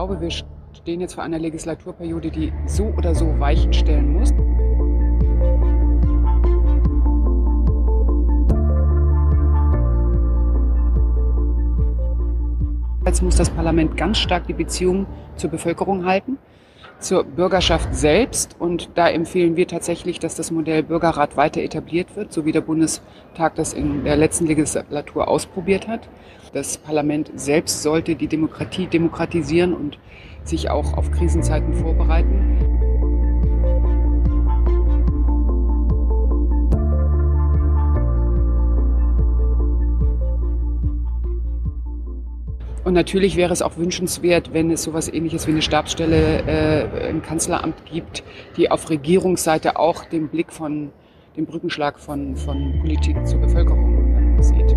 glaube, wir stehen jetzt vor einer Legislaturperiode, die so oder so Weichen stellen muss. Jetzt muss das Parlament ganz stark die Beziehung zur Bevölkerung halten, zur Bürgerschaft selbst. Und da empfehlen wir tatsächlich, dass das Modell Bürgerrat weiter etabliert wird, so wie der Bundestag das in der letzten Legislatur ausprobiert hat. Das Parlament selbst sollte die Demokratie demokratisieren und sich auch auf Krisenzeiten vorbereiten. Und natürlich wäre es auch wünschenswert, wenn es sowas ähnliches wie eine Stabsstelle äh, im Kanzleramt gibt, die auf Regierungsseite auch den Blick von, den Brückenschlag von, von Politik zur Bevölkerung äh, sieht.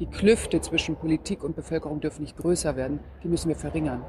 Die Klüfte zwischen Politik und Bevölkerung dürfen nicht größer werden, die müssen wir verringern.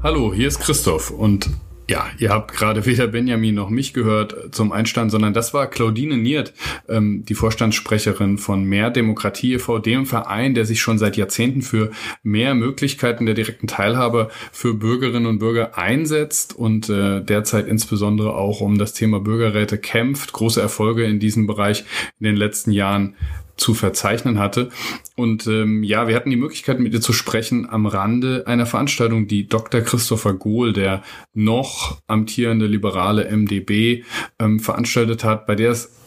Hallo, hier ist Christoph und ja, ihr habt gerade weder Benjamin noch mich gehört zum Einstand, sondern das war Claudine Niert, ähm, die Vorstandssprecherin von Mehr Demokratie e.V., dem Verein, der sich schon seit Jahrzehnten für mehr Möglichkeiten der direkten Teilhabe für Bürgerinnen und Bürger einsetzt und äh, derzeit insbesondere auch um das Thema Bürgerräte kämpft, große Erfolge in diesem Bereich in den letzten Jahren zu verzeichnen hatte. Und ähm, ja, wir hatten die Möglichkeit, mit ihr zu sprechen am Rande einer Veranstaltung, die Dr. Christopher Gohl, der noch amtierende liberale MDB, ähm, veranstaltet hat, bei der es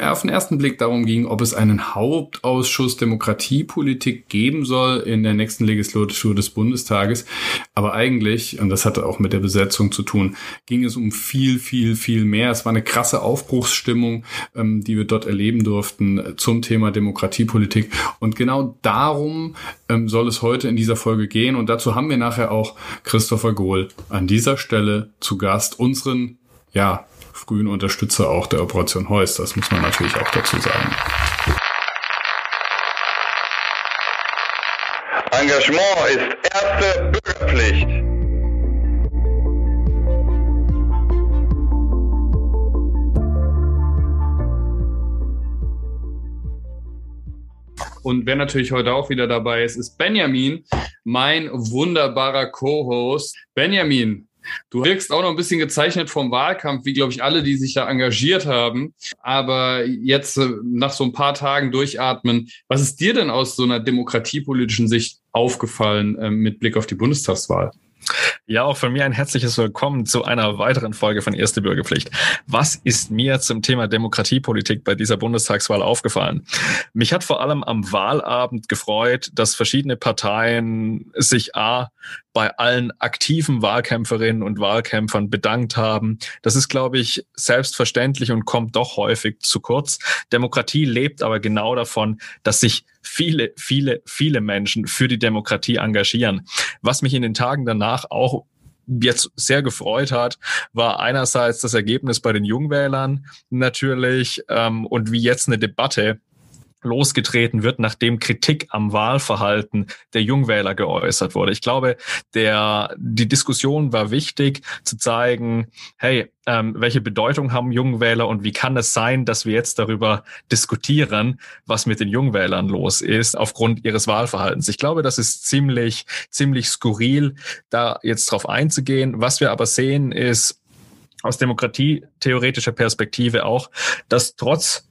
auf den ersten Blick darum ging, ob es einen Hauptausschuss Demokratiepolitik geben soll in der nächsten Legislatur des Bundestages. Aber eigentlich, und das hatte auch mit der Besetzung zu tun, ging es um viel, viel, viel mehr. Es war eine krasse Aufbruchsstimmung, ähm, die wir dort erleben durften zum Thema Demokratiepolitik. Und genau darum ähm, soll es heute in dieser Folge gehen. Und dazu haben wir nachher auch Christopher Gohl an dieser Stelle zu Gast, unseren ja, frühen Unterstützer auch der Operation Heus. Das muss man natürlich auch dazu sagen. Engagement ist erste Bürgerpflicht. Und wer natürlich heute auch wieder dabei ist, ist Benjamin, mein wunderbarer Co-Host. Benjamin, Du wirkst auch noch ein bisschen gezeichnet vom Wahlkampf, wie glaube ich alle, die sich da engagiert haben. Aber jetzt äh, nach so ein paar Tagen durchatmen, was ist dir denn aus so einer demokratiepolitischen Sicht aufgefallen äh, mit Blick auf die Bundestagswahl? Ja, auch von mir ein herzliches Willkommen zu einer weiteren Folge von Erste Bürgerpflicht. Was ist mir zum Thema Demokratiepolitik bei dieser Bundestagswahl aufgefallen? Mich hat vor allem am Wahlabend gefreut, dass verschiedene Parteien sich A bei allen aktiven Wahlkämpferinnen und Wahlkämpfern bedankt haben. Das ist, glaube ich, selbstverständlich und kommt doch häufig zu kurz. Demokratie lebt aber genau davon, dass sich viele, viele, viele Menschen für die Demokratie engagieren. Was mich in den Tagen danach auch jetzt sehr gefreut hat, war einerseits das Ergebnis bei den Jungwählern natürlich ähm, und wie jetzt eine Debatte losgetreten wird, nachdem Kritik am Wahlverhalten der Jungwähler geäußert wurde. Ich glaube, der, die Diskussion war wichtig, zu zeigen, hey, ähm, welche Bedeutung haben Jungwähler und wie kann es sein, dass wir jetzt darüber diskutieren, was mit den Jungwählern los ist aufgrund ihres Wahlverhaltens. Ich glaube, das ist ziemlich, ziemlich skurril, da jetzt drauf einzugehen. Was wir aber sehen, ist, aus demokratietheoretischer Perspektive auch, dass trotz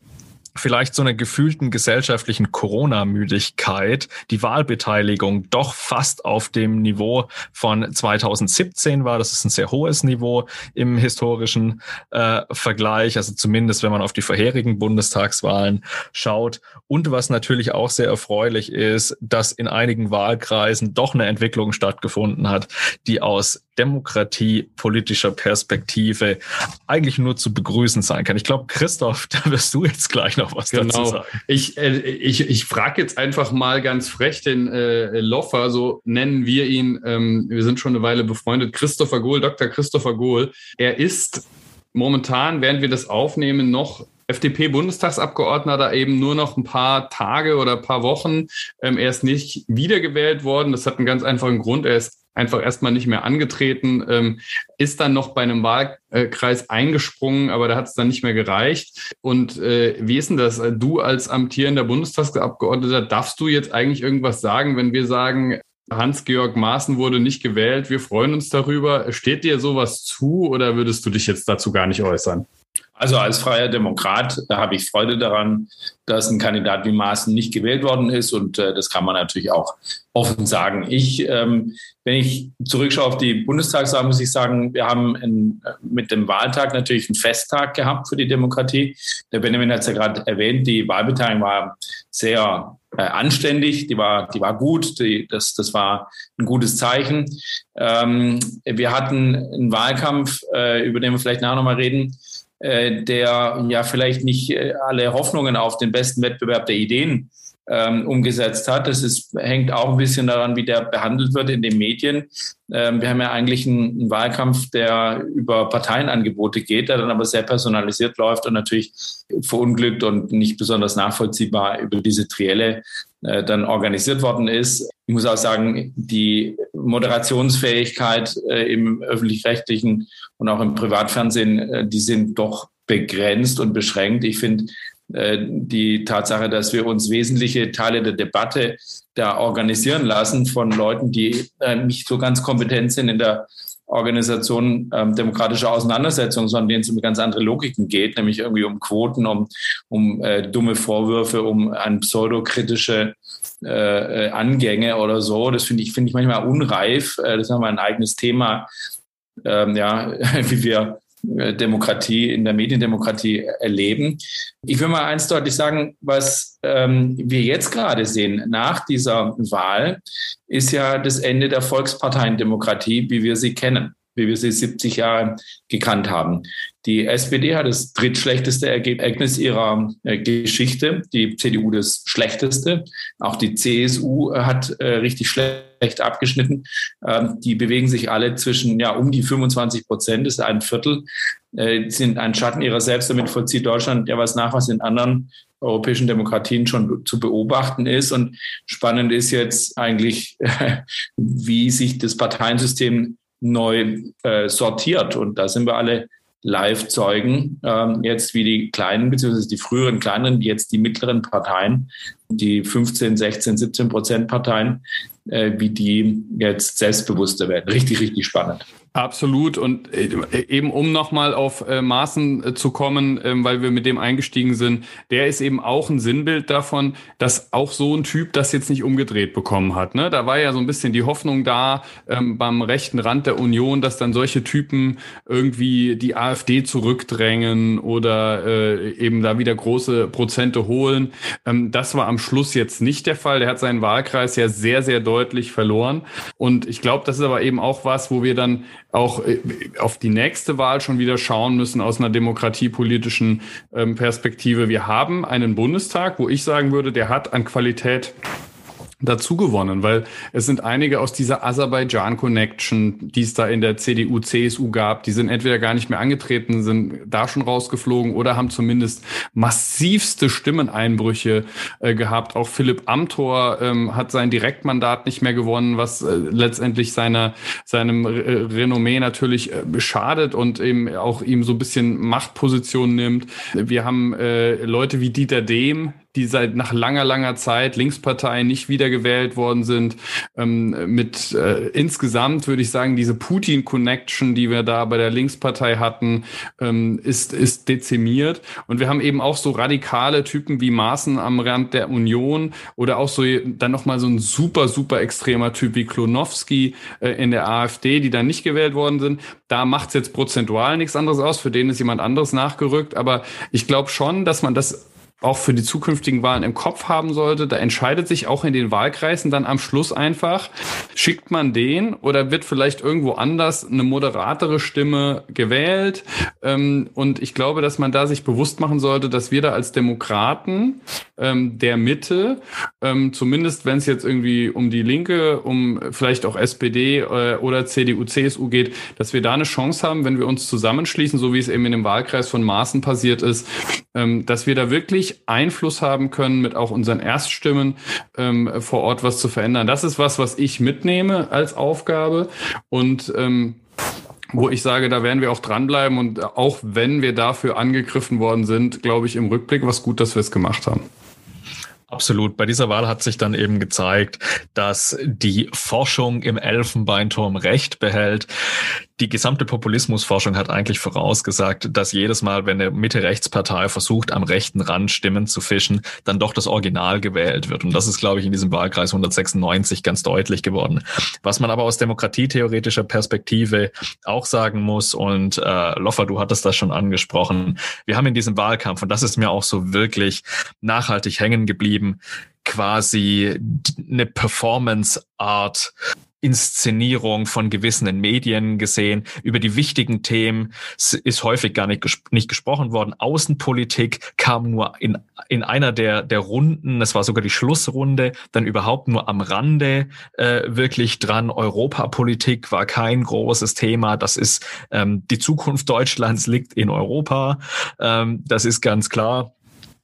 vielleicht so einer gefühlten gesellschaftlichen Corona-Müdigkeit die Wahlbeteiligung doch fast auf dem Niveau von 2017 war. Das ist ein sehr hohes Niveau im historischen äh, Vergleich, also zumindest wenn man auf die vorherigen Bundestagswahlen schaut. Und was natürlich auch sehr erfreulich ist, dass in einigen Wahlkreisen doch eine Entwicklung stattgefunden hat, die aus Demokratie politischer Perspektive eigentlich nur zu begrüßen sein kann. Ich glaube, Christoph, da wirst du jetzt gleich noch was genau. dazu sagen. Ich, äh, ich, ich frage jetzt einfach mal ganz frech den äh, Loffer, so nennen wir ihn. Ähm, wir sind schon eine Weile befreundet. Christopher Gohl, Dr. Christopher Gohl. Er ist momentan, während wir das aufnehmen, noch FDP-Bundestagsabgeordneter eben nur noch ein paar Tage oder ein paar Wochen. Ähm, er ist nicht wiedergewählt worden. Das hat einen ganz einfachen Grund. Er ist einfach erstmal nicht mehr angetreten, ähm, ist dann noch bei einem Wahlkreis eingesprungen, aber da hat es dann nicht mehr gereicht. Und äh, wie ist denn das? Du als amtierender Bundestagsabgeordneter, darfst du jetzt eigentlich irgendwas sagen, wenn wir sagen, Hans-Georg Maaßen wurde nicht gewählt, wir freuen uns darüber. Steht dir sowas zu oder würdest du dich jetzt dazu gar nicht äußern? Also als freier Demokrat habe ich Freude daran, dass ein Kandidat wie Maaßen nicht gewählt worden ist und äh, das kann man natürlich auch offen sagen. Ich, ähm, wenn ich zurückschaue auf die Bundestagswahl, muss ich sagen, wir haben in, mit dem Wahltag natürlich einen Festtag gehabt für die Demokratie. Der Benjamin hat es ja gerade erwähnt, die Wahlbeteiligung war sehr äh, anständig, die war, die war gut, die, das, das war ein gutes Zeichen. Ähm, wir hatten einen Wahlkampf, äh, über den wir vielleicht nachher nochmal reden, äh, der ja vielleicht nicht äh, alle Hoffnungen auf den besten Wettbewerb der Ideen ähm, umgesetzt hat. Das ist, hängt auch ein bisschen daran, wie der behandelt wird in den Medien. Ähm, wir haben ja eigentlich einen, einen, Wahlkampf, der über Parteienangebote geht, der dann aber sehr personalisiert läuft und natürlich verunglückt und nicht besonders nachvollziehbar über diese Trielle äh, dann organisiert worden ist. Ich muss auch sagen, die Moderationsfähigkeit äh, im öffentlich-rechtlichen und auch im Privatfernsehen, äh, die sind doch begrenzt und beschränkt. Ich finde, äh, die Tatsache, dass wir uns wesentliche Teile der Debatte da organisieren lassen von Leuten, die äh, nicht so ganz kompetent sind in der Organisation ähm, demokratischer Auseinandersetzungen, sondern denen es um ganz andere Logiken geht, nämlich irgendwie um Quoten, um, um äh, dumme Vorwürfe, um an pseudokritische äh, Angänge oder so. Das finde ich, finde ich manchmal unreif. Äh, das ist nochmal ein eigenes Thema, ähm, ja, wie wir äh, Demokratie, in der Mediendemokratie erleben. Ich will mal eins deutlich sagen, was ähm, wir jetzt gerade sehen nach dieser Wahl, ist ja das Ende der Volksparteiendemokratie, wie wir sie kennen wie wir sie 70 Jahre gekannt haben. Die SPD hat das drittschlechteste Ergebnis ihrer äh, Geschichte, die CDU das schlechteste. Auch die CSU hat äh, richtig schlecht abgeschnitten. Ähm, die bewegen sich alle zwischen ja um die 25 Prozent, ist ein Viertel, äh, sind ein Schatten ihrer selbst. Damit vollzieht Deutschland ja was nach, was in anderen europäischen Demokratien schon zu beobachten ist. Und spannend ist jetzt eigentlich, wie sich das Parteiensystem neu äh, sortiert. Und da sind wir alle Live-Zeugen, ähm, jetzt wie die kleinen, beziehungsweise die früheren kleineren, jetzt die mittleren Parteien, die 15, 16, 17 Prozent Parteien, äh, wie die jetzt selbstbewusster werden. Richtig, richtig spannend. Absolut. Und äh, eben um nochmal auf äh, Maßen äh, zu kommen, ähm, weil wir mit dem eingestiegen sind, der ist eben auch ein Sinnbild davon, dass auch so ein Typ das jetzt nicht umgedreht bekommen hat. Ne? Da war ja so ein bisschen die Hoffnung da ähm, beim rechten Rand der Union, dass dann solche Typen irgendwie die AfD zurückdrängen oder äh, eben da wieder große Prozente holen. Ähm, das war am Schluss jetzt nicht der Fall. Der hat seinen Wahlkreis ja sehr, sehr deutlich verloren. Und ich glaube, das ist aber eben auch was, wo wir dann auch äh, auf die nächste Wahl schon wieder schauen müssen aus einer demokratiepolitischen ähm, Perspektive. Wir haben einen Bundestag, wo ich sagen würde, der hat an Qualität dazu gewonnen, weil es sind einige aus dieser Aserbaidschan Connection, die es da in der CDU, CSU gab, die sind entweder gar nicht mehr angetreten, sind da schon rausgeflogen oder haben zumindest massivste Stimmeneinbrüche äh, gehabt. Auch Philipp Amthor ähm, hat sein Direktmandat nicht mehr gewonnen, was äh, letztendlich seiner, seinem Re Renommee natürlich äh, schadet und eben auch ihm so ein bisschen Machtposition nimmt. Wir haben äh, Leute wie Dieter Dehm, die seit nach langer, langer Zeit Linkspartei nicht wiedergewählt worden sind. Ähm, mit äh, insgesamt würde ich sagen, diese Putin-Connection, die wir da bei der Linkspartei hatten, ähm, ist, ist dezimiert. Und wir haben eben auch so radikale Typen wie Maaßen am Rand der Union oder auch so dann nochmal so ein super, super extremer Typ wie Klonowski äh, in der AfD, die dann nicht gewählt worden sind. Da macht es jetzt prozentual nichts anderes aus. Für den ist jemand anderes nachgerückt. Aber ich glaube schon, dass man das auch für die zukünftigen Wahlen im Kopf haben sollte, da entscheidet sich auch in den Wahlkreisen dann am Schluss einfach, schickt man den oder wird vielleicht irgendwo anders eine moderatere Stimme gewählt. Ähm, und ich glaube, dass man da sich bewusst machen sollte, dass wir da als Demokraten ähm, der Mitte, ähm, zumindest wenn es jetzt irgendwie um die Linke, um vielleicht auch SPD äh, oder CDU, CSU geht, dass wir da eine Chance haben, wenn wir uns zusammenschließen, so wie es eben in dem Wahlkreis von Maaßen passiert ist, dass wir da wirklich Einfluss haben können, mit auch unseren Erststimmen ähm, vor Ort was zu verändern. Das ist was, was ich mitnehme als Aufgabe und ähm, wo ich sage, da werden wir auch dranbleiben und auch wenn wir dafür angegriffen worden sind, glaube ich im Rückblick was gut, dass wir es gemacht haben. Absolut. Bei dieser Wahl hat sich dann eben gezeigt, dass die Forschung im Elfenbeinturm Recht behält die gesamte Populismusforschung hat eigentlich vorausgesagt, dass jedes Mal, wenn eine Mitte-Rechts-Partei versucht, am rechten Rand Stimmen zu fischen, dann doch das Original gewählt wird. Und das ist, glaube ich, in diesem Wahlkreis 196 ganz deutlich geworden. Was man aber aus demokratietheoretischer Perspektive auch sagen muss, und äh, Loffer, du hattest das schon angesprochen, wir haben in diesem Wahlkampf, und das ist mir auch so wirklich nachhaltig hängen geblieben, quasi eine Performance-Art Inszenierung von gewissen Medien gesehen. Über die wichtigen Themen ist häufig gar nicht, ges nicht gesprochen worden. Außenpolitik kam nur in, in einer der, der Runden, es war sogar die Schlussrunde, dann überhaupt nur am Rande äh, wirklich dran. Europapolitik war kein großes Thema. Das ist ähm, die Zukunft Deutschlands liegt in Europa. Ähm, das ist ganz klar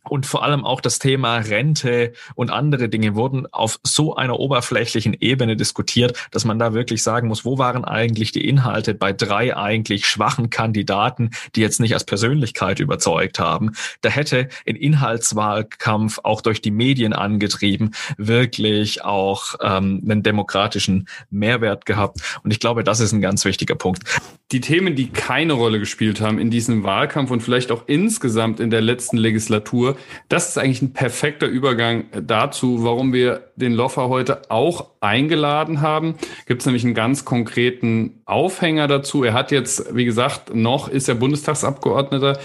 und vor allem auch das Thema Rente und andere Dinge wurden auf so einer oberflächlichen Ebene diskutiert, dass man da wirklich sagen muss, wo waren eigentlich die Inhalte bei drei eigentlich schwachen Kandidaten, die jetzt nicht als Persönlichkeit überzeugt haben. Da hätte ein Inhaltswahlkampf auch durch die Medien angetrieben wirklich auch ähm, einen demokratischen Mehrwert gehabt. Und ich glaube, das ist ein ganz wichtiger Punkt. Die Themen, die keine Rolle gespielt haben in diesem Wahlkampf und vielleicht auch insgesamt in der letzten Legislatur, das ist eigentlich ein perfekter Übergang dazu, warum wir den Loffer heute auch eingeladen haben. Gibt es nämlich einen ganz konkreten Aufhänger dazu. Er hat jetzt, wie gesagt, noch ist er Bundestagsabgeordneter.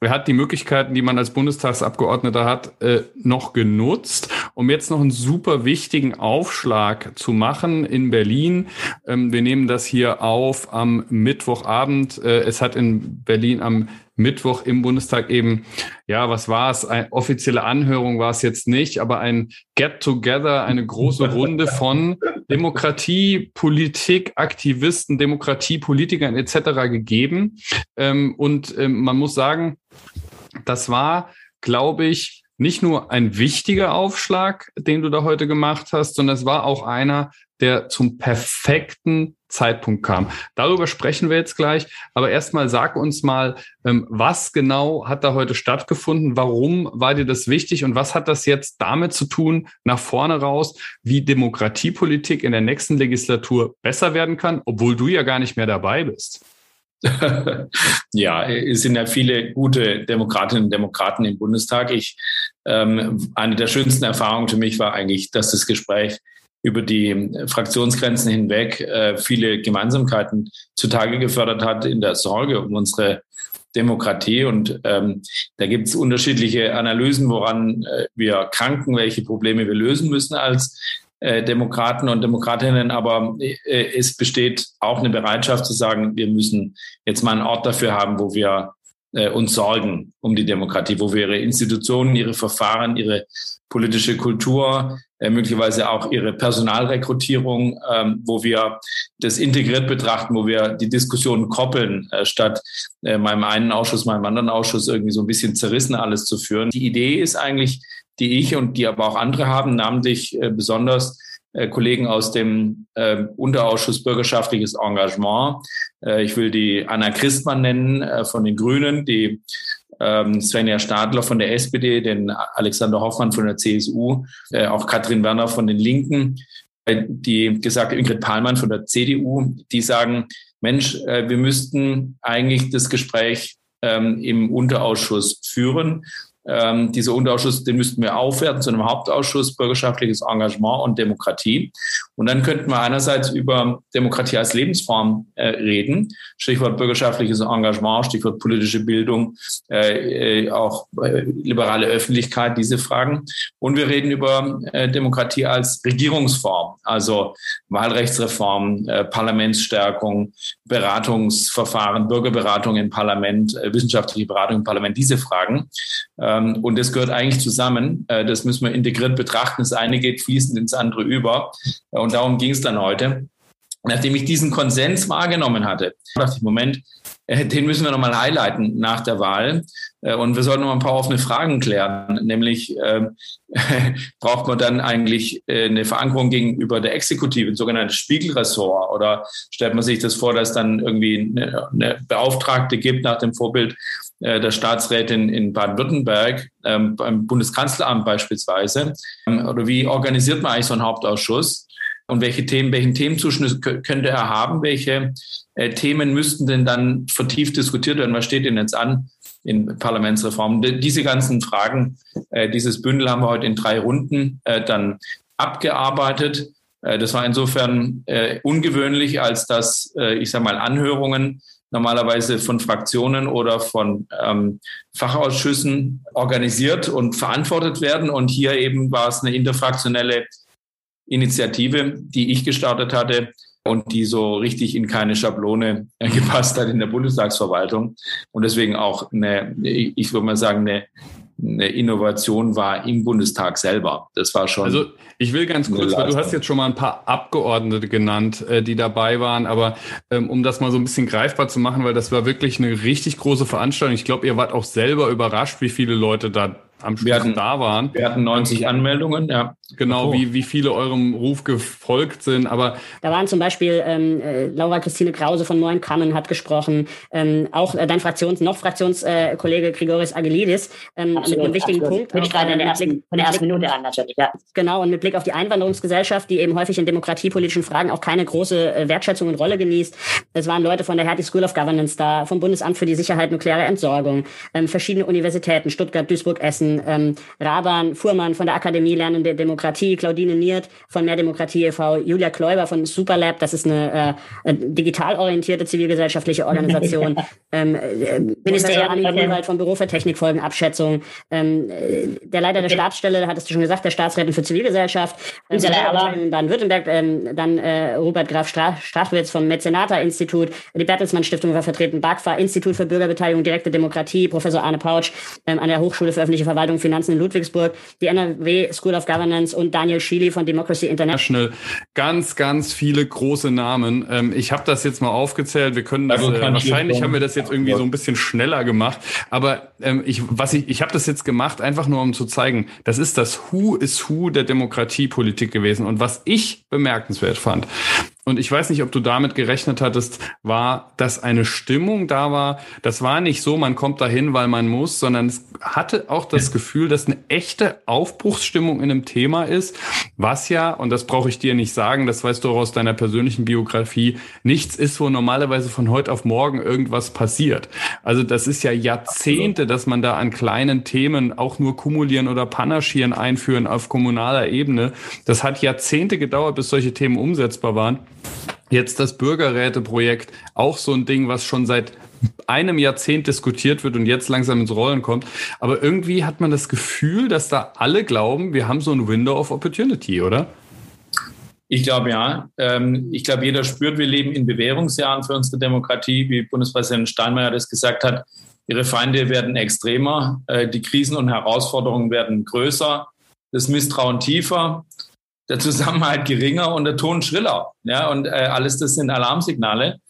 Er hat die Möglichkeiten, die man als Bundestagsabgeordneter hat, äh, noch genutzt, um jetzt noch einen super wichtigen Aufschlag zu machen in Berlin. Ähm, wir nehmen das hier auf am Mittwochabend. Äh, es hat in Berlin am Mittwoch im Bundestag eben, ja, was war es? Eine offizielle Anhörung war es jetzt nicht, aber ein Get-Together, eine große Runde von Demokratie, Politik, Aktivisten, Demokratiepolitikern etc. gegeben. Ähm, und ähm, man muss sagen, das war, glaube ich, nicht nur ein wichtiger Aufschlag, den du da heute gemacht hast, sondern es war auch einer, der zum perfekten Zeitpunkt kam. Darüber sprechen wir jetzt gleich. Aber erstmal sag uns mal, ähm, was genau hat da heute stattgefunden? Warum war dir das wichtig? Und was hat das jetzt damit zu tun, nach vorne raus, wie Demokratiepolitik in der nächsten Legislatur besser werden kann, obwohl du ja gar nicht mehr dabei bist? ja, es sind ja viele gute Demokratinnen und Demokraten im Bundestag. Ich, ähm, eine der schönsten Erfahrungen für mich war eigentlich, dass das Gespräch über die Fraktionsgrenzen hinweg äh, viele Gemeinsamkeiten zutage gefördert hat in der Sorge um unsere Demokratie. Und ähm, da gibt es unterschiedliche Analysen, woran äh, wir kranken, welche Probleme wir lösen müssen als Demokraten und Demokratinnen. Aber äh, es besteht auch eine Bereitschaft zu sagen, wir müssen jetzt mal einen Ort dafür haben, wo wir äh, uns sorgen um die Demokratie, wo wir ihre Institutionen, ihre Verfahren, ihre politische Kultur, äh, möglicherweise auch ihre Personalrekrutierung, ähm, wo wir das integriert betrachten, wo wir die Diskussionen koppeln, äh, statt äh, meinem einen Ausschuss, meinem anderen Ausschuss irgendwie so ein bisschen zerrissen alles zu führen. Die Idee ist eigentlich, die ich und die aber auch andere haben, namentlich äh, besonders äh, Kollegen aus dem äh, Unterausschuss Bürgerschaftliches Engagement. Äh, ich will die Anna Christmann nennen äh, von den Grünen, die ähm, Svenja Stadler von der SPD, den Alexander Hoffmann von der CSU, äh, auch Katrin Werner von den Linken, äh, die gesagt Ingrid Pahlmann von der CDU, die sagen, Mensch, äh, wir müssten eigentlich das Gespräch ähm, im Unterausschuss führen. Ähm, dieser Unterausschuss, den müssten wir aufwerten zu einem Hauptausschuss Bürgerschaftliches Engagement und Demokratie. Und dann könnten wir einerseits über Demokratie als Lebensform äh, reden, Stichwort bürgerschaftliches Engagement, Stichwort politische Bildung, äh, äh auch äh, liberale Öffentlichkeit, diese Fragen. Und wir reden über äh, Demokratie als Regierungsform, also Wahlrechtsreform, äh, Parlamentsstärkung, Beratungsverfahren, Bürgerberatung im Parlament, wissenschaftliche Beratung im Parlament, diese Fragen. Ähm, und das gehört eigentlich zusammen. Das müssen wir integriert betrachten. Das eine geht fließend ins andere über. Äh, und darum ging es dann heute. Nachdem ich diesen Konsens wahrgenommen hatte, dachte ich, Moment, äh, den müssen wir nochmal highlighten nach der Wahl. Äh, und wir sollten noch ein paar offene Fragen klären. Nämlich, äh, braucht man dann eigentlich äh, eine Verankerung gegenüber der Exekutive, ein sogenanntes Spiegelressort? Oder stellt man sich das vor, dass dann irgendwie eine, eine Beauftragte gibt nach dem Vorbild der Staatsrätin in Baden-Württemberg, ähm, beim Bundeskanzleramt beispielsweise? Ähm, oder wie organisiert man eigentlich so einen Hauptausschuss? Und welche Themen, welchen Themenzuschnitt könnte er haben? Welche äh, Themen müssten denn dann vertieft diskutiert werden? Was steht denn jetzt an in Parlamentsreformen? Diese ganzen Fragen, äh, dieses Bündel haben wir heute in drei Runden äh, dann abgearbeitet. Äh, das war insofern äh, ungewöhnlich, als dass, äh, ich sage mal, Anhörungen normalerweise von Fraktionen oder von ähm, Fachausschüssen organisiert und verantwortet werden. Und hier eben war es eine interfraktionelle Initiative, die ich gestartet hatte und die so richtig in keine Schablone gepasst hat in der Bundestagsverwaltung und deswegen auch eine, ich würde mal sagen, eine, eine Innovation war im Bundestag selber. Das war schon. Also ich will ganz kurz, weil du hast jetzt schon mal ein paar Abgeordnete genannt, äh, die dabei waren, aber ähm, um das mal so ein bisschen greifbar zu machen, weil das war wirklich eine richtig große Veranstaltung. Ich glaube, ihr wart auch selber überrascht, wie viele Leute da am Schluss hatten, da waren. Wir hatten 90 Anmeldungen, ja. Genau, oh. wie, wie viele eurem Ruf gefolgt sind. Aber da waren zum Beispiel ähm, äh, Laura Christine Krause von Neuen Kammen hat gesprochen, ähm, auch äh, dein Fraktions, noch Fraktionskollege äh, Grigoris Agelidis ähm, mit einem wichtigen absolut. Punkt. Würde ich gerade in der ersten, von der ersten Minute an natürlich, ja. Genau, und mit Blick auf die Einwanderungsgesellschaft, die eben häufig in demokratiepolitischen Fragen auch keine große äh, Wertschätzung und Rolle genießt. Es waren Leute von der Hertie School of Governance da, vom Bundesamt für die Sicherheit nukleare Entsorgung, ähm, verschiedene Universitäten, Stuttgart, Duisburg, Essen, ähm, Raban, Fuhrmann von der Akademie Lernen der Demokratie, Claudine Niert von Mehr Demokratie e.V., Julia Kläuber von Superlab, das ist eine äh, digital orientierte zivilgesellschaftliche Organisation, ähm, äh, Minister Anni Grünwald von Büro für Technikfolgenabschätzung, ähm, äh, der Leiter der Stabsstelle, hattest du schon gesagt, der Staatsrätin für Zivilgesellschaft, ähm, in Baden-Württemberg, ähm, dann äh, Robert Graf Stra Strachwitz vom Mezenata-Institut, die Bertelsmann Stiftung war vertreten, BAGFA, Institut für Bürgerbeteiligung, direkte Demokratie, Professor Arne Pautsch ähm, an der Hochschule für öffentliche Verwaltung, Finanzen in Ludwigsburg, die NRW School of Governance und Daniel Schiele von Democracy International. Ganz, ganz viele große Namen. Ähm, ich habe das jetzt mal aufgezählt. Wir können das, äh, wahrscheinlich haben wir das jetzt irgendwie so ein bisschen schneller gemacht. Aber ähm, ich, was ich, ich habe das jetzt gemacht, einfach nur um zu zeigen, das ist das Who is Who der Demokratiepolitik gewesen. Und was ich bemerkenswert fand, und ich weiß nicht, ob du damit gerechnet hattest, war, dass eine Stimmung da war. Das war nicht so, man kommt dahin, weil man muss, sondern es hatte auch das Gefühl, dass eine echte Aufbruchsstimmung in einem Thema ist, was ja, und das brauche ich dir nicht sagen, das weißt du auch aus deiner persönlichen Biografie, nichts ist, wo normalerweise von heute auf morgen irgendwas passiert. Also das ist ja Jahrzehnte, dass man da an kleinen Themen auch nur kumulieren oder panaschieren einführen auf kommunaler Ebene. Das hat Jahrzehnte gedauert, bis solche Themen umsetzbar waren. Jetzt das Bürgerräteprojekt, auch so ein Ding, was schon seit einem Jahrzehnt diskutiert wird und jetzt langsam ins Rollen kommt. Aber irgendwie hat man das Gefühl, dass da alle glauben, wir haben so ein Window of Opportunity, oder? Ich glaube ja. Ähm, ich glaube, jeder spürt, wir leben in Bewährungsjahren für unsere Demokratie, wie Bundespräsident Steinmeier das gesagt hat. Ihre Feinde werden extremer, äh, die Krisen und Herausforderungen werden größer, das Misstrauen tiefer der Zusammenhalt geringer und der Ton schriller. Ja, und äh, alles das sind Alarmsignale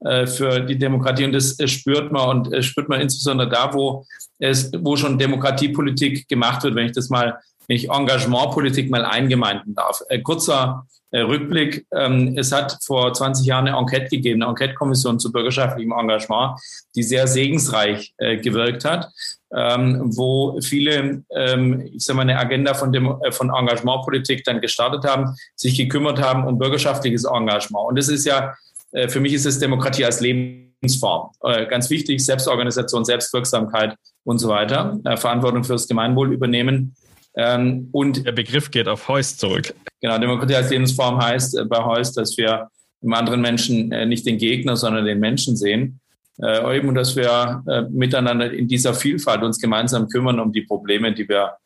äh, für die Demokratie und das äh, spürt man und äh, spürt man insbesondere da, wo es, wo schon Demokratiepolitik gemacht wird, wenn ich das mal, wenn ich Engagementpolitik mal eingemeinden darf. Äh, kurzer äh, Rückblick. Ähm, es hat vor 20 Jahren eine Enquete gegeben, eine Enquete-Kommission zu bürgerschaftlichem Engagement, die sehr segensreich gewirkt hat ähm, wo viele, ähm, ich sage mal, eine Agenda von, Demo äh, von Engagementpolitik dann gestartet haben, sich gekümmert haben um bürgerschaftliches Engagement. Und das ist ja, äh, für mich ist es Demokratie als Lebensform. Äh, ganz wichtig, Selbstorganisation, Selbstwirksamkeit und so weiter, äh, Verantwortung fürs Gemeinwohl übernehmen. Ähm, und der Begriff geht auf Heuss zurück. Genau, Demokratie als Lebensform heißt äh, bei Heuss, dass wir im anderen Menschen äh, nicht den Gegner, sondern den Menschen sehen. Äh, eben, dass wir äh, miteinander in dieser Vielfalt uns gemeinsam kümmern um die Probleme, die wir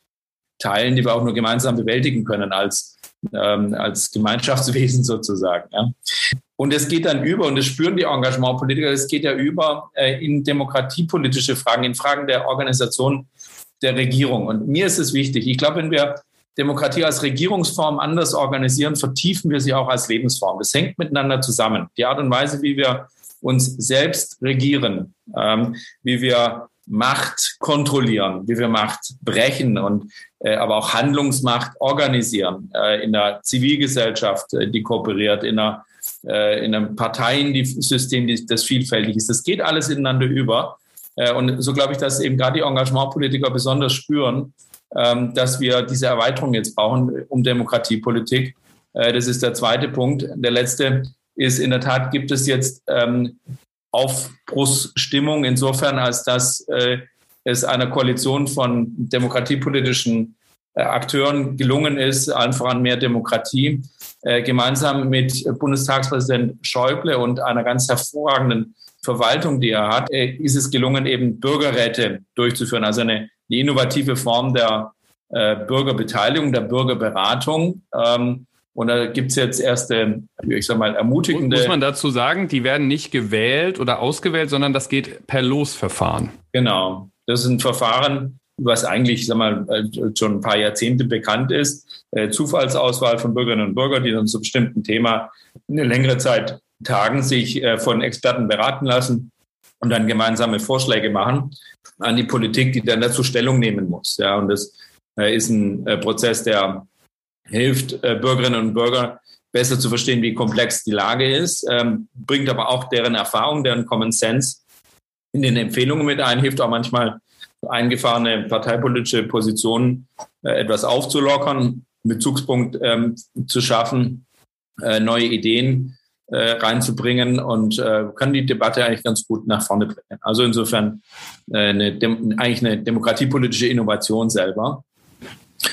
teilen, die wir auch nur gemeinsam bewältigen können als, ähm, als Gemeinschaftswesen sozusagen. Ja. Und es geht dann über, und das spüren die Engagementpolitiker, es geht ja über äh, in demokratiepolitische Fragen, in Fragen der Organisation der Regierung. Und mir ist es wichtig, ich glaube, wenn wir Demokratie als Regierungsform anders organisieren, vertiefen wir sie auch als Lebensform. Das hängt miteinander zusammen. Die Art und Weise, wie wir uns selbst regieren, ähm, wie wir Macht kontrollieren, wie wir Macht brechen und äh, aber auch Handlungsmacht organisieren äh, in der Zivilgesellschaft, äh, die kooperiert, in einer äh, in einem Parteiensystem, das vielfältig ist. Das geht alles ineinander über. Äh, und so glaube ich, dass eben gerade die Engagementpolitiker besonders spüren, ähm, dass wir diese Erweiterung jetzt brauchen um Demokratiepolitik. Äh, das ist der zweite Punkt. Der letzte ist, in der Tat gibt es jetzt ähm, Aufbruchsstimmung insofern, als dass es einer Koalition von demokratiepolitischen Akteuren gelungen ist, allen voran mehr Demokratie, äh, gemeinsam mit Bundestagspräsident Schäuble und einer ganz hervorragenden Verwaltung, die er hat, äh, ist es gelungen, eben Bürgerräte durchzuführen, also eine, eine innovative Form der äh, Bürgerbeteiligung, der Bürgerberatung. Ähm, und da gibt es jetzt erste, ich sag mal, ermutigende. Muss man dazu sagen, die werden nicht gewählt oder ausgewählt, sondern das geht per Losverfahren. Genau. Das ist ein Verfahren, was eigentlich sag mal, äh, schon ein paar Jahrzehnte bekannt ist. Äh, Zufallsauswahl von Bürgerinnen und Bürgern, die dann zu bestimmten Thema eine längere Zeit tagen, sich äh, von Experten beraten lassen und dann gemeinsame Vorschläge machen an die Politik, die dann dazu Stellung nehmen muss. Ja, und das ist ein Prozess, der hilft Bürgerinnen und Bürgern besser zu verstehen, wie komplex die Lage ist, ähm, bringt aber auch deren Erfahrung, deren Common Sense in den Empfehlungen mit ein, hilft auch manchmal eingefahrene parteipolitische Positionen äh, etwas aufzulockern, Bezugspunkt ähm, zu schaffen, äh, neue Ideen äh, reinzubringen und äh, kann die Debatte eigentlich ganz gut nach vorne bringen. Also insofern äh, eine eigentlich eine demokratiepolitische Innovation selber.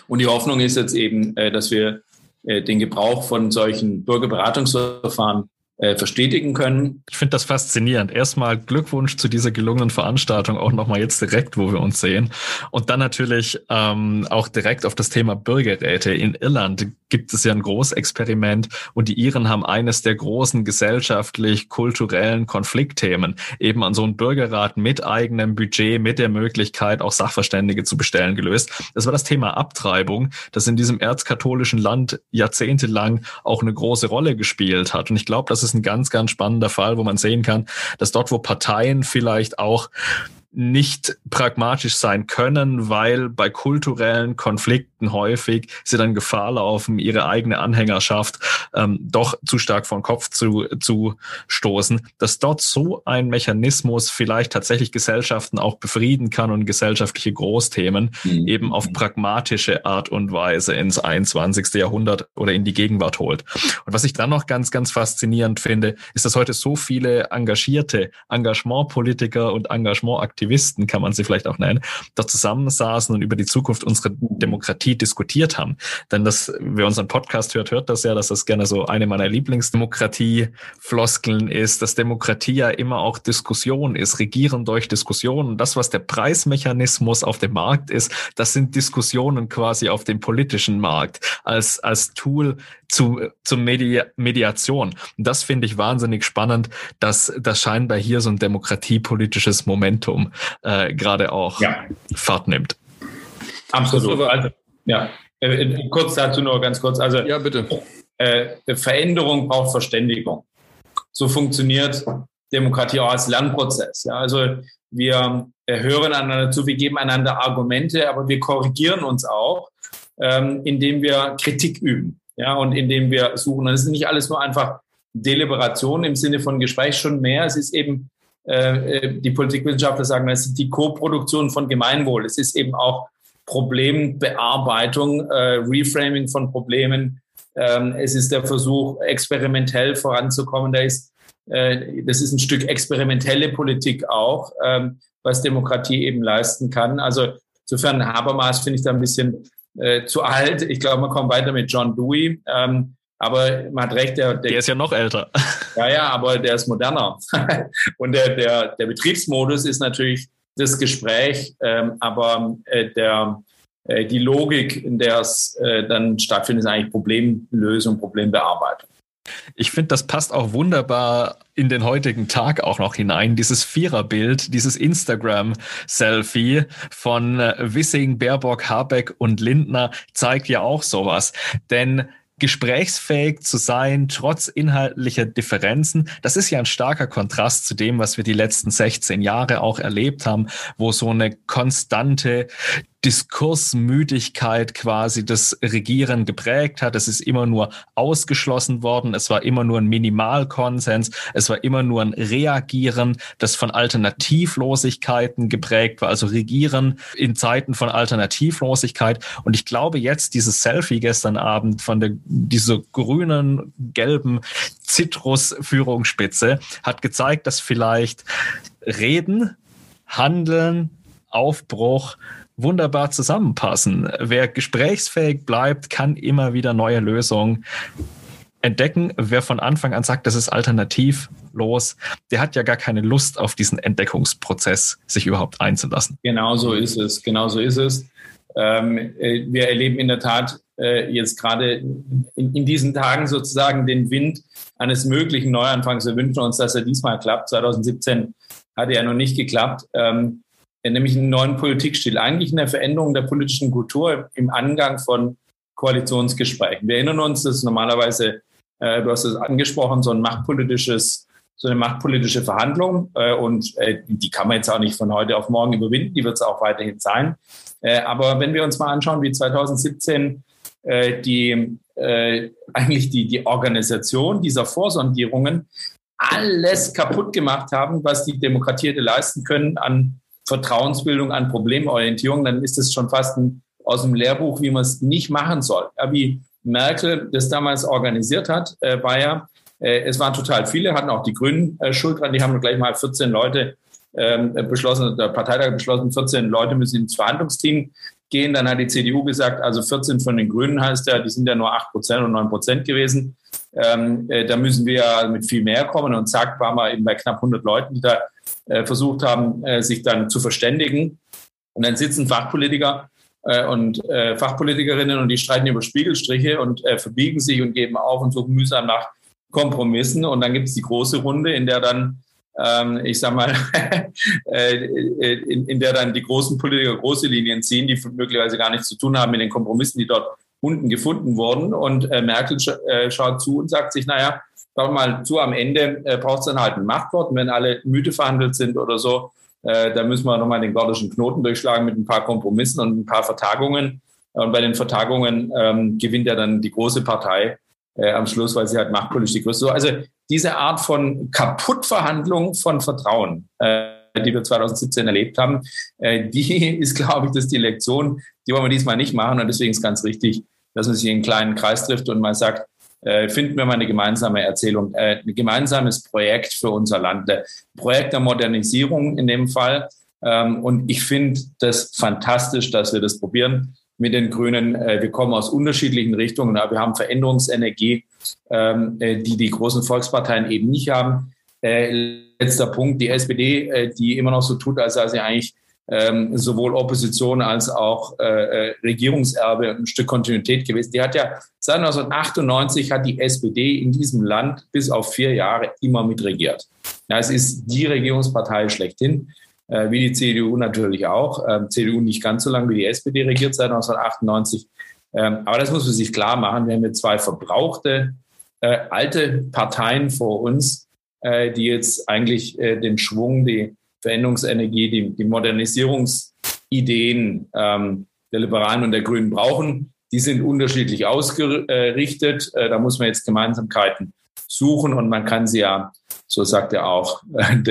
Und die Hoffnung ist jetzt eben, äh, dass wir äh, den Gebrauch von solchen Bürgerberatungsverfahren äh, verstetigen können. Ich finde das faszinierend. Erstmal Glückwunsch zu dieser gelungenen Veranstaltung, auch nochmal jetzt direkt, wo wir uns sehen. Und dann natürlich ähm, auch direkt auf das Thema Bürgerräte. In Irland gibt es ja ein Großexperiment und die Iren haben eines der großen gesellschaftlich-kulturellen Konfliktthemen eben an so einen Bürgerrat mit eigenem Budget, mit der Möglichkeit, auch Sachverständige zu bestellen, gelöst. Das war das Thema Abtreibung, das in diesem erzkatholischen Land jahrzehntelang auch eine große Rolle gespielt hat. Und ich glaube, das ist ein ganz, ganz spannender Fall, wo man sehen kann, dass dort, wo Parteien vielleicht auch nicht pragmatisch sein können, weil bei kulturellen Konflikten häufig sie dann Gefahr laufen, ihre eigene Anhängerschaft ähm, doch zu stark vor den Kopf zu, zu stoßen, dass dort so ein Mechanismus vielleicht tatsächlich Gesellschaften auch befrieden kann und gesellschaftliche Großthemen mhm. eben auf pragmatische Art und Weise ins 21. Jahrhundert oder in die Gegenwart holt. Und was ich dann noch ganz, ganz faszinierend finde, ist, dass heute so viele engagierte Engagementpolitiker und Engagementaktivisten Aktivisten, kann man sie vielleicht auch nennen, da zusammensaßen und über die Zukunft unserer Demokratie diskutiert haben. Denn das, wer unseren Podcast hört, hört das ja, dass das gerne so eine meiner Lieblingsdemokratie-Floskeln ist, dass Demokratie ja immer auch Diskussion ist, Regieren durch Diskussion. Und das, was der Preismechanismus auf dem Markt ist, das sind Diskussionen quasi auf dem politischen Markt als, als Tool zu, zur Medi Mediation. Und das finde ich wahnsinnig spannend, dass das scheinbar hier so ein demokratiepolitisches Momentum äh, gerade auch ja. Fahrt nimmt. Absolut. Also, ja. Äh, äh, kurz dazu nur ganz kurz. Also, ja, bitte. Äh, Veränderung braucht Verständigung. So funktioniert Demokratie auch als Lernprozess. Ja, also wir hören einander zu, wir geben einander Argumente, aber wir korrigieren uns auch, ähm, indem wir Kritik üben ja, und indem wir suchen. Und es ist nicht alles nur einfach Deliberation im Sinne von Gespräch, schon mehr. Es ist eben, äh, äh die Politikwissenschaftler sagen, es ist die Co-Produktion von Gemeinwohl. Es ist eben auch Problembearbeitung, äh, Reframing von Problemen. Ähm, es ist der Versuch, experimentell voranzukommen. Da ist, äh, das ist ein Stück experimentelle Politik auch, ähm, was Demokratie eben leisten kann. Also insofern Habermas finde ich da ein bisschen äh, zu alt. Ich glaube, man kommt weiter mit John Dewey. Ähm, aber man hat recht, der, der, der ist ja noch älter. Ja, ja, aber der ist moderner. Und der, der, der Betriebsmodus ist natürlich das Gespräch, ähm, aber äh, der, äh, die Logik, in der es äh, dann stattfindet, ist eigentlich Problemlösung, Problembearbeitung. Ich finde, das passt auch wunderbar in den heutigen Tag auch noch hinein. Dieses Viererbild, dieses Instagram-Selfie von äh, Wissing, Baerbock, Habeck und Lindner zeigt ja auch sowas. Denn gesprächsfähig zu sein, trotz inhaltlicher Differenzen. Das ist ja ein starker Kontrast zu dem, was wir die letzten 16 Jahre auch erlebt haben, wo so eine konstante Diskursmüdigkeit quasi das Regieren geprägt hat. Es ist immer nur ausgeschlossen worden. Es war immer nur ein Minimalkonsens. Es war immer nur ein Reagieren, das von Alternativlosigkeiten geprägt war. Also Regieren in Zeiten von Alternativlosigkeit. Und ich glaube jetzt dieses Selfie gestern Abend von der, dieser grünen, gelben Zitrus-Führungsspitze hat gezeigt, dass vielleicht Reden, Handeln, Aufbruch wunderbar zusammenpassen. Wer gesprächsfähig bleibt, kann immer wieder neue Lösungen entdecken. Wer von Anfang an sagt, das ist alternativlos, der hat ja gar keine Lust auf diesen Entdeckungsprozess, sich überhaupt einzulassen. Genau so ist es. Genau so ist es. Ähm, äh, wir erleben in der Tat äh, jetzt gerade in, in, diesen Tagen sozusagen den Wind eines möglichen Neuanfangs. Wir wünschen uns, dass er diesmal klappt. 2017 hat er noch nicht geklappt. Ähm, nämlich einen neuen Politikstil, eigentlich eine Veränderung der politischen Kultur im Angang von Koalitionsgesprächen. Wir erinnern uns, dass normalerweise, äh, du hast es angesprochen, so ein machtpolitisches, so eine machtpolitische Verhandlung äh, und äh, die kann man jetzt auch nicht von heute auf morgen überwinden, die wird es auch weiterhin sein. Äh, aber wenn wir uns mal anschauen, wie 2017 äh, die äh, eigentlich die, die Organisation dieser Vorsondierungen alles kaputt gemacht haben, was die Demokratie hätte leisten können an Vertrauensbildung, an Problemorientierung, dann ist es schon fast ein, aus dem Lehrbuch, wie man es nicht machen soll. Ja, wie Merkel das damals organisiert hat, äh, war ja, äh, es waren total viele, hatten auch die Grünen äh, Schuld dran, die haben gleich mal 14 Leute ähm, beschlossen, der Parteitag beschlossen, 14 Leute müssen ins Verhandlungsteam gehen. Dann hat die CDU gesagt, also 14 von den Grünen heißt ja, die sind ja nur 8 Prozent und 9 Prozent gewesen. Ähm, äh, da müssen wir ja mit viel mehr kommen. Und zack, waren wir eben bei knapp 100 Leuten, die da äh, versucht haben, äh, sich dann zu verständigen. Und dann sitzen Fachpolitiker äh, und äh, Fachpolitikerinnen und die streiten über Spiegelstriche und verbiegen sich und geben auf und suchen mühsam nach Kompromissen. Und dann gibt es die große Runde, in der dann ähm, ich sag mal, in, in, der dann die großen Politiker große Linien ziehen, die möglicherweise gar nichts zu tun haben mit den Kompromissen, die dort unten gefunden wurden. Und Merkel sch schaut zu und sagt sich, naja, schau mal zu, am Ende äh, braucht es dann halt ein Machtwort. Und wenn alle müde verhandelt sind oder so, äh, dann müssen wir nochmal den gordischen Knoten durchschlagen mit ein paar Kompromissen und ein paar Vertagungen. Und bei den Vertagungen ähm, gewinnt ja dann die große Partei äh, am Schluss, weil sie halt machtpolitisch die größte. Also diese Art von Kaputtverhandlung von Vertrauen, äh, die wir 2017 erlebt haben, äh, die ist, glaube ich, das ist die Lektion, die wollen wir diesmal nicht machen. Und deswegen ist ganz richtig, dass man sich in einen kleinen Kreis trifft und mal sagt, äh, finden wir mal eine gemeinsame Erzählung, äh, ein gemeinsames Projekt für unser Land, ein Projekt der Modernisierung in dem Fall. Ähm, und ich finde das fantastisch, dass wir das probieren mit den Grünen. Äh, wir kommen aus unterschiedlichen Richtungen, aber wir haben Veränderungsenergie, ähm, äh, die die großen Volksparteien eben nicht haben. Äh, letzter Punkt, die SPD, äh, die immer noch so tut, als sei sie eigentlich ähm, sowohl Opposition als auch äh, äh Regierungserbe ein Stück Kontinuität gewesen. Die hat ja seit 1998 hat die SPD in diesem Land bis auf vier Jahre immer mitregiert. Ja, es ist die Regierungspartei schlechthin äh, wie die CDU natürlich auch. Ähm, CDU nicht ganz so lange wie die SPD regiert seit 1998. Ähm, aber das muss man sich klar machen. Wir haben hier zwei verbrauchte äh, alte Parteien vor uns, äh, die jetzt eigentlich äh, den Schwung, die Veränderungsenergie, die, die Modernisierungsideen ähm, der Liberalen und der Grünen brauchen. Die sind unterschiedlich ausgerichtet. Äh, da muss man jetzt Gemeinsamkeiten suchen und man kann sie ja so sagt er auch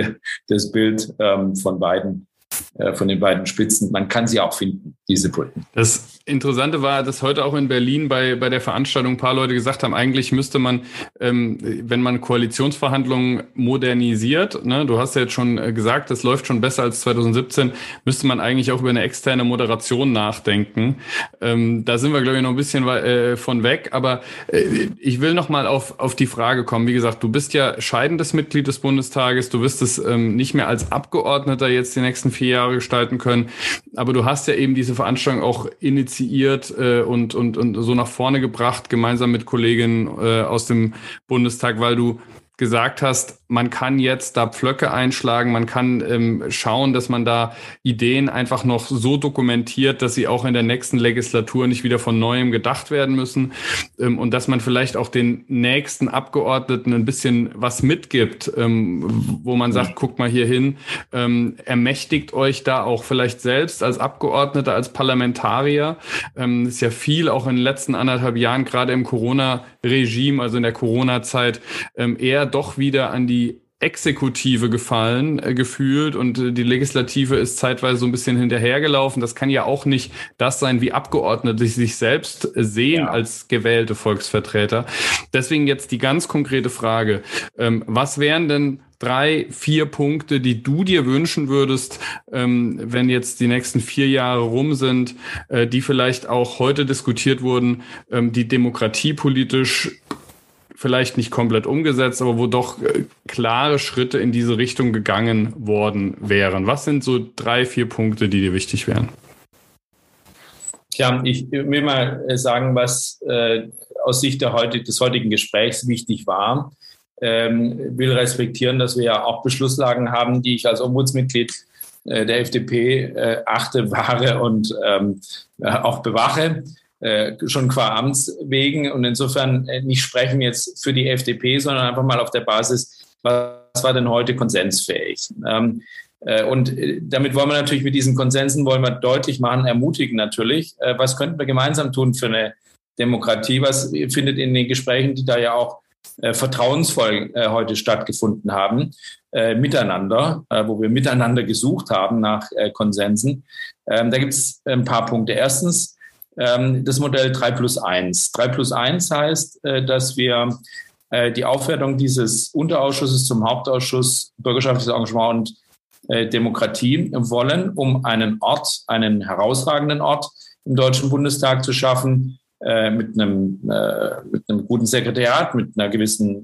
das Bild ähm, von beiden, äh, von den beiden Spitzen. Man kann sie auch finden, diese Brücken. Das Interessante war, dass heute auch in Berlin bei, bei der Veranstaltung ein paar Leute gesagt haben, eigentlich müsste man, ähm, wenn man Koalitionsverhandlungen modernisiert, ne, du hast ja jetzt schon äh, gesagt, das läuft schon besser als 2017, müsste man eigentlich auch über eine externe Moderation nachdenken. Ähm, da sind wir, glaube ich, noch ein bisschen äh, von weg, aber äh, ich will noch mal auf, auf die Frage kommen. Wie gesagt, du bist ja scheidendes Mitglied des Bundestages, du wirst es ähm, nicht mehr als Abgeordneter jetzt die nächsten vier Jahre gestalten können, aber du hast ja eben diese Veranstaltung auch initiiert initiiert äh, und, und, und so nach vorne gebracht, gemeinsam mit Kollegen äh, aus dem Bundestag, weil du gesagt hast, man kann jetzt da Pflöcke einschlagen, man kann ähm, schauen, dass man da Ideen einfach noch so dokumentiert, dass sie auch in der nächsten Legislatur nicht wieder von neuem gedacht werden müssen ähm, und dass man vielleicht auch den nächsten Abgeordneten ein bisschen was mitgibt, ähm, wo man sagt, guckt mal hier hin, ähm, ermächtigt euch da auch vielleicht selbst als Abgeordneter, als Parlamentarier. Ähm, ist ja viel auch in den letzten anderthalb Jahren, gerade im Corona-Regime, also in der Corona-Zeit, ähm, eher doch wieder an die Exekutive gefallen, äh, gefühlt und äh, die Legislative ist zeitweise so ein bisschen hinterhergelaufen. Das kann ja auch nicht das sein, wie Abgeordnete sich selbst sehen ja. als gewählte Volksvertreter. Deswegen jetzt die ganz konkrete Frage. Ähm, was wären denn drei, vier Punkte, die du dir wünschen würdest, ähm, wenn jetzt die nächsten vier Jahre rum sind, äh, die vielleicht auch heute diskutiert wurden, ähm, die demokratiepolitisch vielleicht nicht komplett umgesetzt, aber wo doch äh, klare Schritte in diese Richtung gegangen worden wären. Was sind so drei, vier Punkte, die dir wichtig wären? Ja, ich will mal äh, sagen, was äh, aus Sicht heute, des heutigen Gesprächs wichtig war. Ähm, will respektieren, dass wir ja auch Beschlusslagen haben, die ich als Ombudsmitglied äh, der FDP äh, achte, wahre und ähm, auch bewache äh, schon qua Amts wegen und insofern äh, nicht sprechen jetzt für die FDP, sondern einfach mal auf der Basis, was war denn heute konsensfähig? Ähm, äh, und äh, damit wollen wir natürlich mit diesen Konsensen wollen wir deutlich machen, ermutigen natürlich, äh, was könnten wir gemeinsam tun für eine Demokratie? Was findet in den Gesprächen, die da ja auch äh, vertrauensvoll heute stattgefunden haben, miteinander, wo wir miteinander gesucht haben nach Konsensen. Ähm, da gibt es ein paar Punkte. Erstens, das Modell 3 plus 1. 3 plus 1 heißt, äh, dass wir äh, die Aufwertung dieses Unterausschusses zum Hauptausschuss Bürgerschaftliches Engagement und äh, Demokratie wollen, um einen Ort, einen herausragenden Ort im Deutschen Bundestag zu schaffen, mit einem, mit einem guten Sekretariat, mit einer gewissen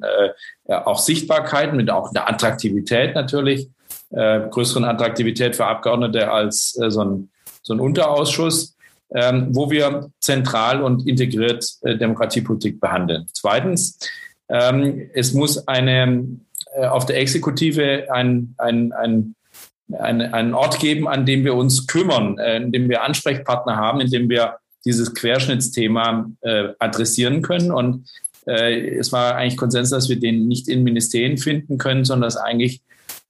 auch Sichtbarkeit, mit auch einer Attraktivität natürlich, größeren Attraktivität für Abgeordnete als so ein, so ein Unterausschuss ähm, wo wir zentral und integriert äh, Demokratiepolitik behandeln. Zweitens, ähm, es muss eine, äh, auf der Exekutive ein, ein, ein, ein, einen Ort geben, an dem wir uns kümmern, äh, in dem wir Ansprechpartner haben, in dem wir dieses Querschnittsthema äh, adressieren können. Und äh, es war eigentlich Konsens, dass wir den nicht in Ministerien finden können, sondern dass eigentlich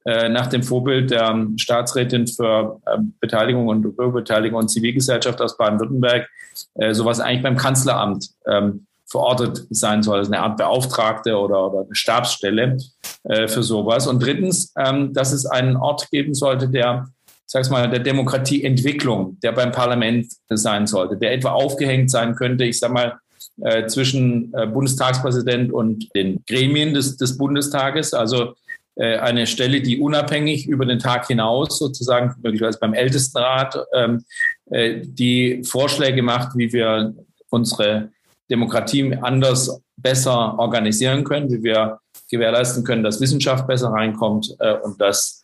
nach dem Vorbild der Staatsrätin für äh, Beteiligung und Bürgerbeteiligung und Zivilgesellschaft aus Baden-Württemberg äh, sowas eigentlich beim Kanzleramt ähm, verortet sein soll, also eine Art Beauftragte oder, oder eine Stabsstelle äh, für sowas. Und drittens, ähm, dass es einen Ort geben sollte, der sag's mal, der Demokratieentwicklung, der beim Parlament sein sollte, der etwa aufgehängt sein könnte, ich sag mal, äh, zwischen äh, Bundestagspräsident und den Gremien des, des Bundestages. Also äh, eine Stelle, die unabhängig über den Tag hinaus sozusagen möglicherweise beim Ältestenrat ähm, äh, die Vorschläge macht, wie wir unsere Demokratie anders besser organisieren können, wie wir gewährleisten können, dass Wissenschaft besser reinkommt äh, und dass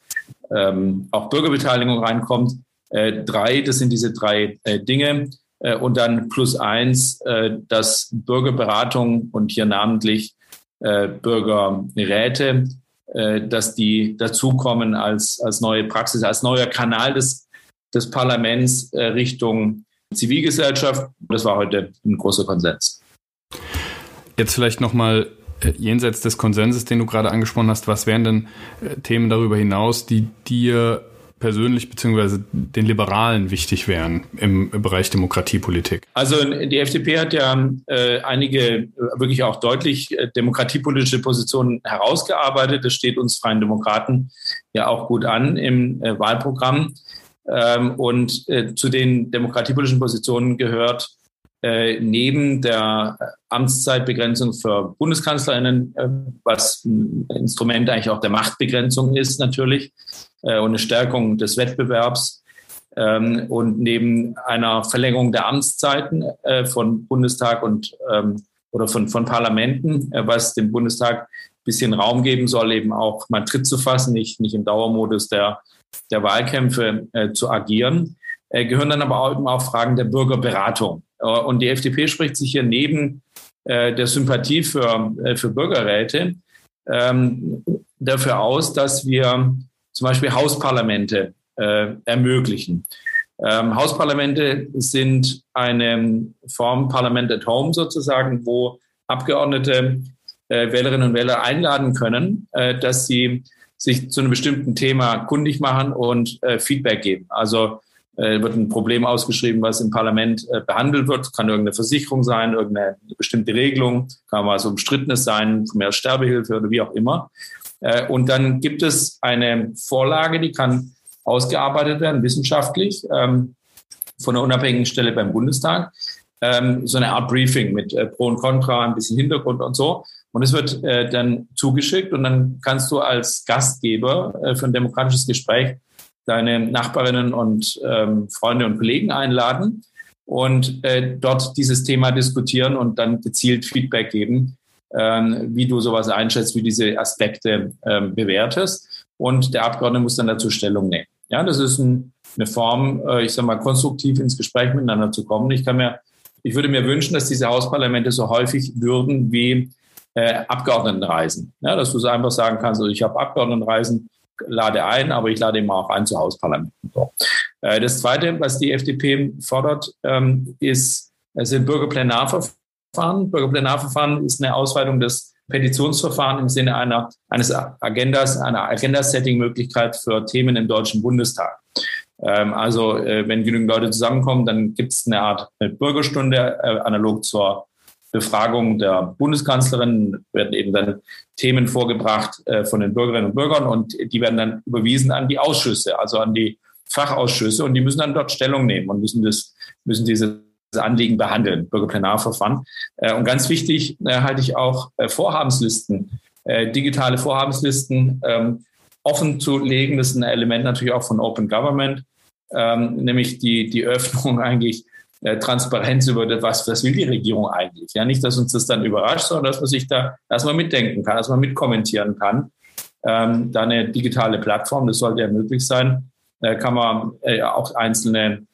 ähm, auch Bürgerbeteiligung reinkommt. Äh, drei, das sind diese drei äh, Dinge. Äh, und dann plus eins, äh, dass Bürgerberatung und hier namentlich äh, Bürgerräte äh, dass die dazukommen als, als neue Praxis, als neuer Kanal des, des Parlaments äh, Richtung Zivilgesellschaft. Das war heute ein großer Konsens. Jetzt vielleicht nochmal äh, jenseits des Konsenses, den du gerade angesprochen hast, was wären denn Themen darüber hinaus, die dir persönlich beziehungsweise den Liberalen wichtig wären im, Bereich Demokratiepolitik? Also die FDP hat ja äh, einige äh, wirklich auch deutlich äh, demokratiepolitische Positionen herausgearbeitet. Das steht uns Freien Demokraten ja auch gut an im äh, Wahlprogramm. Ähm, und äh, zu den demokratiepolitischen Positionen gehört äh, neben der Amtszeitbegrenzung für Bundeskanzlerinnen, äh, was ein Instrument eigentlich auch der Machtbegrenzung ist natürlich äh, und eine Stärkung des Wettbewerbs ähm, und neben einer Verlängerung der Amtszeiten äh, von Bundestag und ähm, oder von, von Parlamenten, äh, was dem Bundestag ein bisschen Raum geben soll, eben auch mal Tritt zu fassen, nicht, nicht im Dauermodus der der Wahlkämpfe zu agieren, gehören dann aber auch, eben auch Fragen der Bürgerberatung. Äh, und die FDP spricht sich hier neben äh, der Sympathie für, äh, für Bürgerräte ähm, dafür aus, dass wir zum Beispiel Hausparlamente ermöglichen. Ähm, Hausparlamente sind eine Form Parlament at Home sozusagen, wo Abgeordnete äh, Wählerinnen und Wähler einladen können, dass sie sich zu einem bestimmten Thema kundig machen und Feedback geben. Also wird ein Problem ausgeschrieben, was im Parlament äh, behandelt wird. Kann irgendeine Versicherung sein, irgendeine bestimmte Regelung, kann was umstrittenes sein, mehr Sterbehilfe oder wie auch immer. Äh, und dann gibt es eine Vorlage, die kann ausgearbeitet werden, wissenschaftlich, ähm, von einer unabhängigen Stelle beim Bundestag. Ähm, so eine Art Briefing mit äh, Pro und Contra, ein bisschen Hintergrund und so. Und es wird äh, dann zugeschickt und dann kannst du als Gastgeber äh, für ein demokratisches Gespräch deine Nachbarinnen und ähm, Freunde und Kollegen einladen und äh, dort dieses Thema diskutieren und dann gezielt Feedback geben, ähm, wie du sowas einschätzt, wie diese Aspekte ähm, bewertest. Und der Abgeordnete muss dann dazu Stellung nehmen. Ja, das ist ein, eine Form, äh, ich sage mal, konstruktiv ins Gespräch miteinander zu kommen. Ich kann mir, ich würde mir wünschen, dass diese Hausparlamente so häufig würden wie äh, Abgeordnetenreisen. Ja, dass du so einfach sagen kannst, also ich habe Abgeordnetenreisen, lade ein, aber ich lade immer auch ein zu Hausparlamenten. So. Äh, das Zweite, was die FDP fordert, ähm, ist, es sind Bürgerplenarverfahren. Bürgerplenarverfahren ist eine Ausweitung des Petitionsverfahren im Sinne einer, eines Agendas, einer Agenda-Setting-Möglichkeit für Themen im Deutschen Bundestag. Ähm, also äh, wenn genügend Leute zusammenkommen, dann gibt es eine Art Bürgerstunde, äh, analog zur Befragung der Bundeskanzlerin werden eben dann Themen vorgebracht äh, von den Bürgerinnen und Bürgern und die werden dann überwiesen an die Ausschüsse, also an die Fachausschüsse und die müssen dann dort Stellung nehmen und müssen das, müssen diese Anliegen behandeln, Bürgerplenarverfahren. Äh, und ganz wichtig äh, halte ich auch Vorhabenslisten, digitale Vorhabenslisten ähm, offen zu legen. Das ist ein Element natürlich auch von Open Government, ähm, nämlich die, die Öffnung eigentlich Transparenz über das, was, was will die Regierung eigentlich. Ja, nicht, dass uns das dann überrascht, sondern dass man sich da erstmal mitdenken kann, dass man mitkommentieren kann. Ähm, da eine digitale Plattform, das sollte ja möglich sein, äh, kann man äh, auch einzelne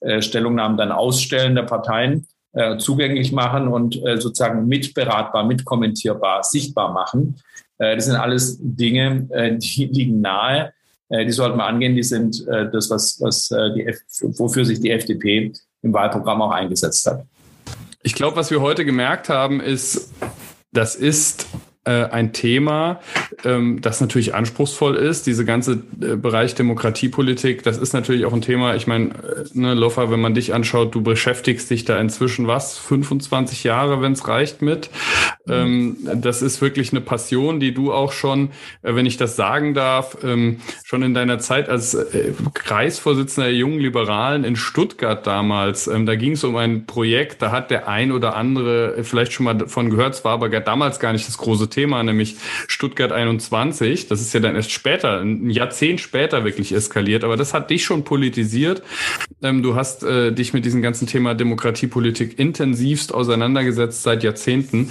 äh, Stellungnahmen dann ausstellen der Parteien, äh, zugänglich machen und äh, sozusagen mitberatbar, mitkommentierbar, sichtbar machen. Äh, das sind alles Dinge, äh, die liegen nahe. Äh, die sollten wir angehen. Die sind äh, das, was, was äh, die F wofür sich die FDP im Wahlprogramm auch eingesetzt hat. Ich glaube, was wir heute gemerkt haben, ist, das ist ein Thema, ähm, das natürlich anspruchsvoll ist. Diese ganze äh, Bereich Demokratiepolitik, das ist natürlich auch ein Thema. Ich meine, äh, ne, Loffa, wenn man dich anschaut, du beschäftigst dich da inzwischen was, 25 Jahre, wenn es reicht mit. Ähm, das ist wirklich eine Passion, die du auch schon, äh, wenn ich das sagen darf, ähm, schon in deiner Zeit als äh, Kreisvorsitzender der jungen Liberalen in Stuttgart damals, ähm, da ging es um ein Projekt, da hat der ein oder andere vielleicht schon mal davon gehört, es war aber damals gar nicht das große Thema, nämlich Stuttgart 21. Das ist ja dann erst später, ein Jahrzehnt später wirklich eskaliert, aber das hat dich schon politisiert. Ähm, du hast äh, dich mit diesem ganzen Thema Demokratiepolitik intensivst auseinandergesetzt seit Jahrzehnten.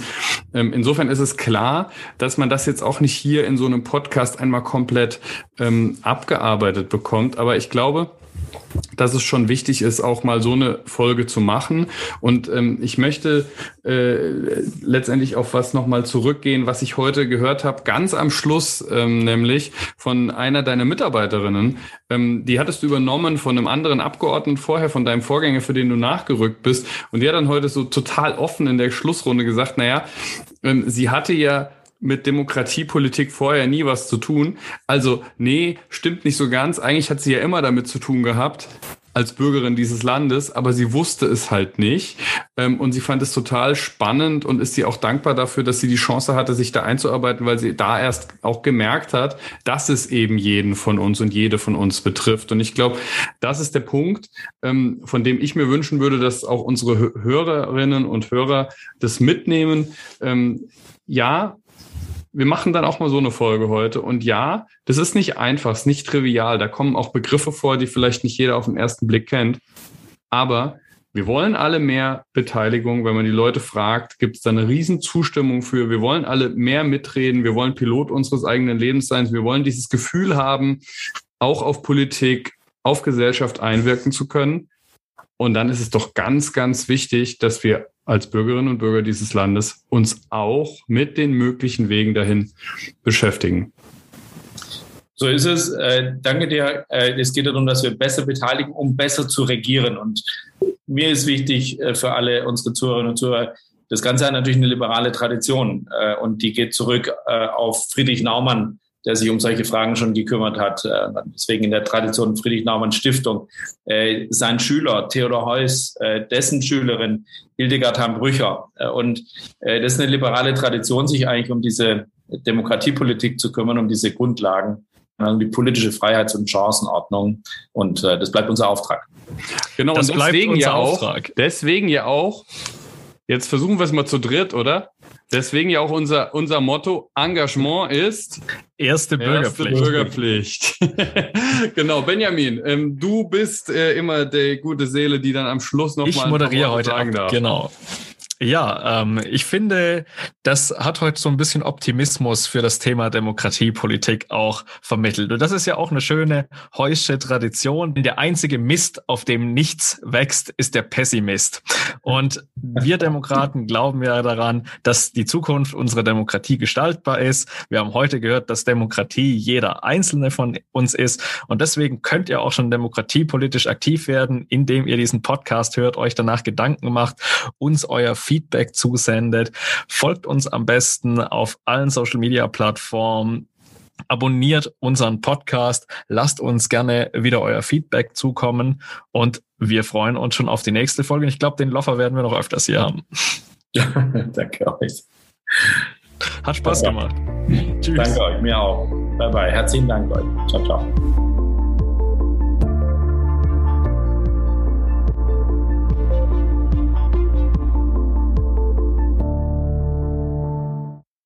Ähm, insofern ist es klar, dass man das jetzt auch nicht hier in so einem Podcast einmal komplett ähm, abgearbeitet bekommt. Aber ich glaube, dass es schon wichtig ist, auch mal so eine Folge zu machen. Und ähm, ich möchte äh, letztendlich auf was nochmal zurückgehen, was ich heute gehört habe, ganz am Schluss, ähm, nämlich von einer deiner Mitarbeiterinnen. Ähm, die hattest du übernommen von einem anderen Abgeordneten vorher, von deinem Vorgänger, für den du nachgerückt bist. Und die hat dann heute so total offen in der Schlussrunde gesagt, naja, ähm, sie hatte ja mit Demokratiepolitik vorher nie was zu tun. Also, nee, stimmt nicht so ganz. Eigentlich hat sie ja immer damit zu tun gehabt. als Bürgerin dieses Landes, aber sie wusste es halt nicht. Ähm, und sie fand es total spannend und ist sie auch dankbar dafür, dass sie die Chance hatte, sich da einzuarbeiten, weil sie da erst auch gemerkt hat, dass es eben jeden von uns und jede von uns betrifft. Und ich glaube, das ist der Punkt, ähm, von dem ich mir wünschen würde, dass auch unsere Hörerinnen und Hörer das mitnehmen. Ähm, ja, wir machen dann auch mal so eine Folge heute. Und ja, das ist nicht einfach, ist nicht trivial. Da kommen auch Begriffe vor, die vielleicht nicht jeder auf den ersten Blick kennt. Aber wir wollen alle mehr Beteiligung. Wenn man die Leute fragt, gibt es da eine Riesenzustimmung für. Wir wollen alle mehr mitreden. Wir wollen Pilot unseres eigenen Lebens sein. Wir wollen dieses Gefühl haben, auch auf Politik, auf Gesellschaft einwirken zu können. Und dann ist es doch ganz, ganz wichtig, dass wir als Bürgerinnen und Bürger dieses Landes uns auch mit den möglichen Wegen dahin beschäftigen. So ist es. Äh, danke dir. Äh, es geht darum, dass wir besser beteiligen, um besser zu regieren. Und mir ist wichtig äh, für alle unsere Zuhörerinnen und Zuhörer, das Ganze hat natürlich eine liberale Tradition und die geht zurück auf Friedrich Naumann, der sich um solche Fragen schon gekümmert hat. Äh, deswegen in der Tradition Friedrich Naumann Stiftung. Äh, sein Schüler Theodor Heuss, äh, dessen Schülerin Hildegard Hambrücher. Und das ist eine liberale Tradition, sich eigentlich um diese Demokratiepolitik zu kümmern, um diese Grundlagen, um die politische Freiheits- und Chancenordnung. Und das bleibt unser Auftrag. Genau, das und deswegen ja auch, Auftrag. deswegen ja auch, jetzt versuchen wir es mal zu dritt, oder? Deswegen ja auch unser, unser Motto, Engagement ist erste Bürgerpflicht. Erste Bürgerpflicht. genau, Benjamin, ähm, du bist äh, immer die gute Seele, die dann am Schluss noch ich moderiere heute sagen darf. Genau. Ja, ähm, ich finde, das hat heute so ein bisschen Optimismus für das Thema Demokratiepolitik auch vermittelt. Und das ist ja auch eine schöne heusche Tradition. Der einzige Mist, auf dem nichts wächst, ist der Pessimist. Und wir Demokraten glauben ja daran, dass die Zukunft unserer Demokratie gestaltbar ist. Wir haben heute gehört, dass Demokratie jeder einzelne von uns ist. Und deswegen könnt ihr auch schon demokratiepolitisch aktiv werden, indem ihr diesen Podcast hört, euch danach Gedanken macht, uns euer Feedback zusendet. Folgt uns am besten auf allen Social Media Plattformen. Abonniert unseren Podcast, lasst uns gerne wieder euer Feedback zukommen und wir freuen uns schon auf die nächste Folge. Ich glaube, den Loffer werden wir noch öfters hier haben. Danke euch. Hat Spaß gemacht. Tschüss. Danke euch, mir auch. Bye bye. Herzlichen Dank euch. Ciao, ciao.